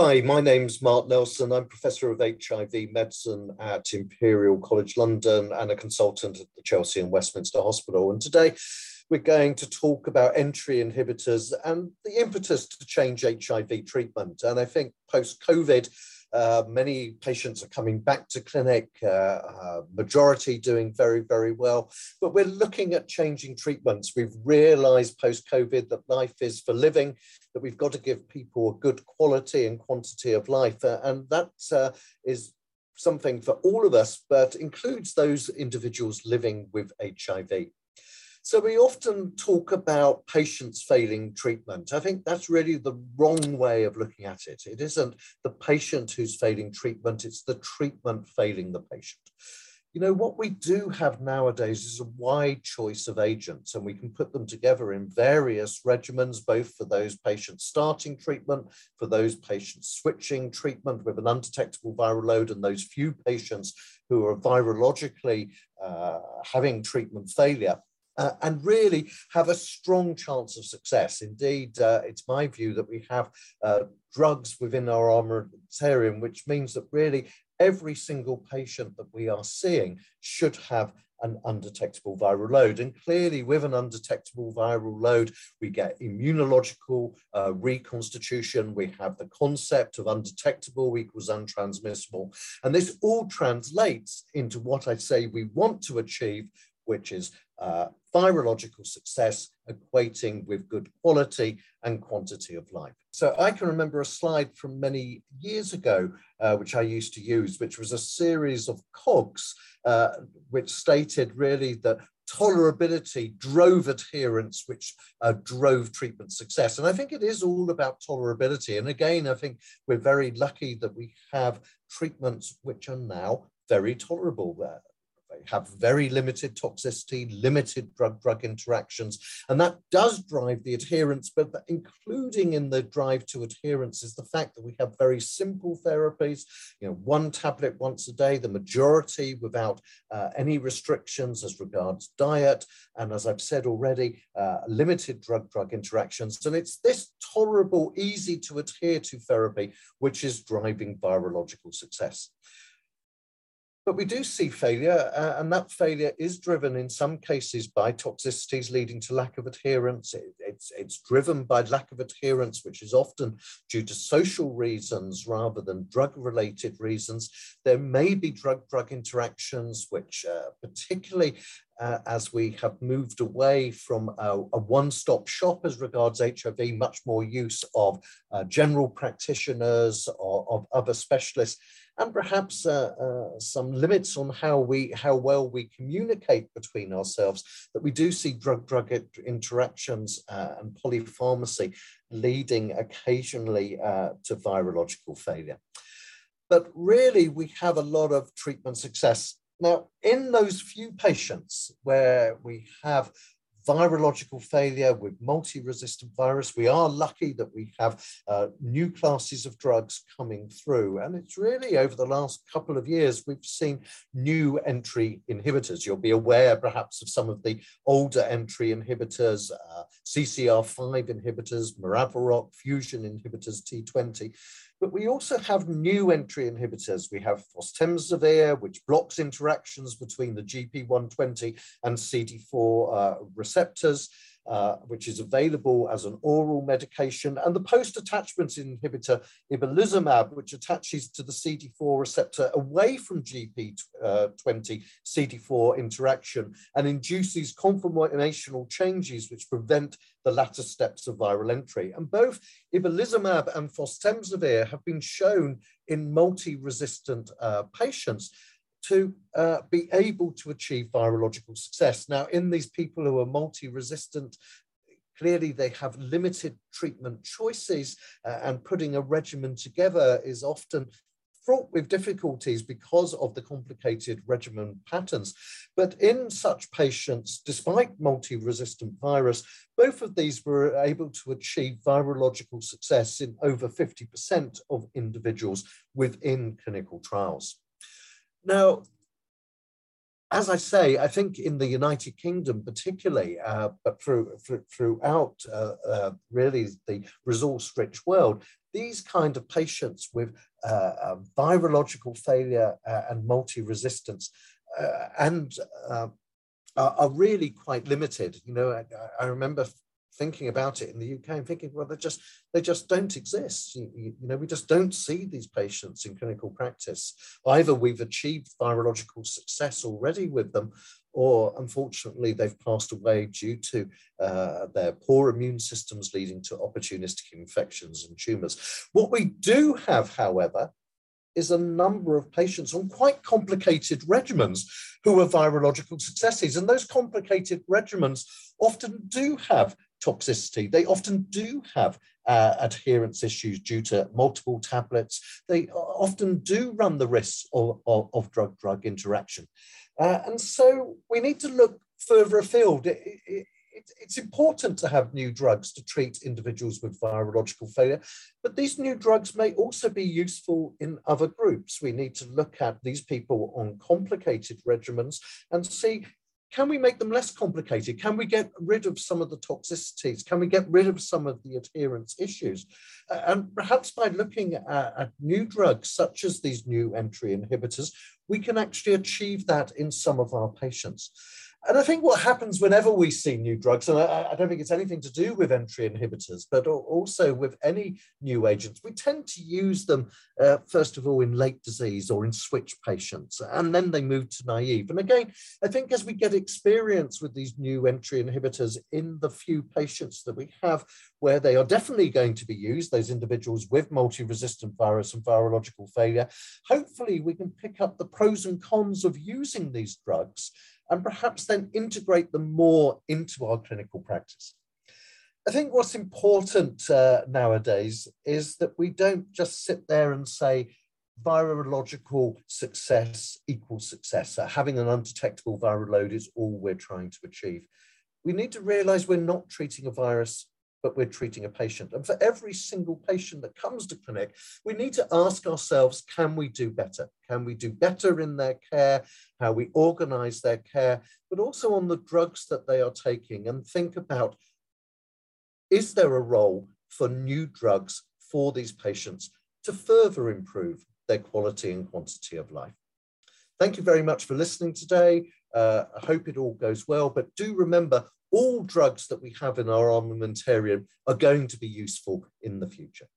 Hi, my name's Mark Nelson. I'm Professor of HIV Medicine at Imperial College London and a consultant at the Chelsea and Westminster Hospital. And today we're going to talk about entry inhibitors and the impetus to change HIV treatment. And I think post COVID, uh, many patients are coming back to clinic, uh, uh, majority doing very, very well. But we're looking at changing treatments. We've realized post COVID that life is for living, that we've got to give people a good quality and quantity of life. Uh, and that is something for all of us, but includes those individuals living with HIV. So we often talk about patients failing treatment. I think that's really the wrong way of looking at it. It isn't the patient who's failing treatment, it's the treatment failing the patient. You know, what we do have nowadays is a wide choice of agents, and we can put them together in various regimens, both for those patients starting treatment, for those patients switching treatment with an undetectable viral load, and those few patients who are virologically uh, having treatment failure uh, and really have a strong chance of success. Indeed, uh, it's my view that we have uh, drugs within our armamentarium, which means that really every single patient that we are seeing should have an undetectable viral load. And clearly, with an undetectable viral load, we get immunological uh, reconstitution. We have the concept of undetectable equals untransmissible. And this all translates into what I say we want to achieve, which is uh, virological success equating with good quality and quantity of life. So I can remember a slide from many years ago, uh, which I used to use, which was a series of cogs, uh, which stated really that tolerability drove adherence, which uh, drove treatment success. And I think it is all about tolerability. And again, I think we're very lucky that we have treatments which are now very tolerable there have very limited toxicity, limited drug-drug interactions, and that does drive the adherence, but including in the drive to adherence is the fact that we have very simple therapies, you know, one tablet once a day, the majority without uh, any restrictions as regards diet, and as I've said already, uh, limited drug-drug interactions, and it's this tolerable, easy to adhere to therapy which is driving virological success. But we do see failure, uh, and that failure is driven in some cases by toxicities leading to lack of adherence. It, it's, it's driven by lack of adherence, which is often due to social reasons rather than drug related reasons. There may be drug drug interactions, which, uh, particularly uh, as we have moved away from a, one-stop shop as regards HIV, much more use of uh, general practitioners or of other specialists, and perhaps uh, uh, some limits on how we how well we communicate between ourselves. That we do see drug-drug interactions uh, and polypharmacy leading occasionally to virological failure. But really, we have a lot of treatment success now, in those few patients where we have virological failure with multi-resistant virus. We are lucky that we have uh, new classes of drugs coming through. And it's really over the last couple of years, we've seen new entry inhibitors. You'll be aware perhaps of some of the older entry inhibitors, uh, CCR5 inhibitors, Maraviroc, fusion inhibitors, T20. But we also have new entry inhibitors. We have fostemsavir, which blocks interactions between the GP120 and CD4 uh, receptors. Uh, which is available as an oral medication, and the post-attachment inhibitor ibalizumab, which attaches to the CD4 receptor away from GP20 uh, CD4 interaction and induces conformational changes which prevent the latter steps of viral entry. And both ibalizumab and fostemsavir have been shown in multi-resistant uh, patients to uh, be able to achieve virological success. Now, in these people who are multi-resistant, clearly they have limited treatment choices uh, and putting a regimen together is often fraught with difficulties because of the complicated regimen patterns. But in such patients, despite multi-resistant virus, both of these were able to achieve virological success in over 50% of individuals within clinical trials. Now, as I say, I think in the United Kingdom, particularly, uh, but through, through, throughout uh, uh, really the resource-rich world, these kind of patients with uh, virological failure uh, and multi-resistance uh, and are, are, really quite limited. You know, I, I remember thinking about it in the UK and thinking, well, they just they just don't exist. You, you, know, we just don't see these patients in clinical practice. Either we've achieved virological success already with them, or unfortunately they've passed away due to uh, their poor immune systems leading to opportunistic infections and tumours. What we do have, however, is a number of patients on quite complicated regimens who are virological successes. And those complicated regimens often do have toxicity. They often do have uh, adherence issues due to multiple tablets. They often do run the risk of, of, drug-drug interaction. Uh, and so we need to look further afield. It, it, it's important to have new drugs to treat individuals with virological failure, but these new drugs may also be useful in other groups. We need to look at these people on complicated regimens and see can we make them less complicated? Can we get rid of some of the toxicities? Can we get rid of some of the adherence issues? Uh, and perhaps by looking at, at, new drugs, such as these new entry inhibitors, we can actually achieve that in some of our patients. And I think what happens whenever we see new drugs, and I, I, don't think it's anything to do with entry inhibitors, but also with any new agents, we tend to use them, uh, first of all, in late disease or in switch patients, and then they move to naive. And again, I think as we get experience with these new entry inhibitors in the few patients that we have, where they are definitely going to be used, those individuals with multi-resistant virus and virological failure, hopefully we can pick up the pros and cons of using these drugs and perhaps then integrate them more into our clinical practice. I think what's important uh, nowadays is that we don't just sit there and say virological success equals success. Having an undetectable viral load is all we're trying to achieve. We need to realize we're not treating a virus but we're treating a patient. And for every single patient that comes to clinic, we need to ask ourselves, can we do better? Can we do better in their care, how we organize their care, but also on the drugs that they are taking and think about, is there a role for new drugs for these patients to further improve their quality and quantity of life? Thank you very much for listening today. Uh, I hope it all goes well, but do remember all drugs that we have in our armamentarium are going to be useful in the future.